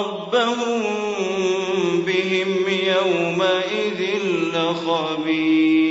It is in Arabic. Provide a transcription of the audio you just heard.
ربهم بهم يومئذ لخبير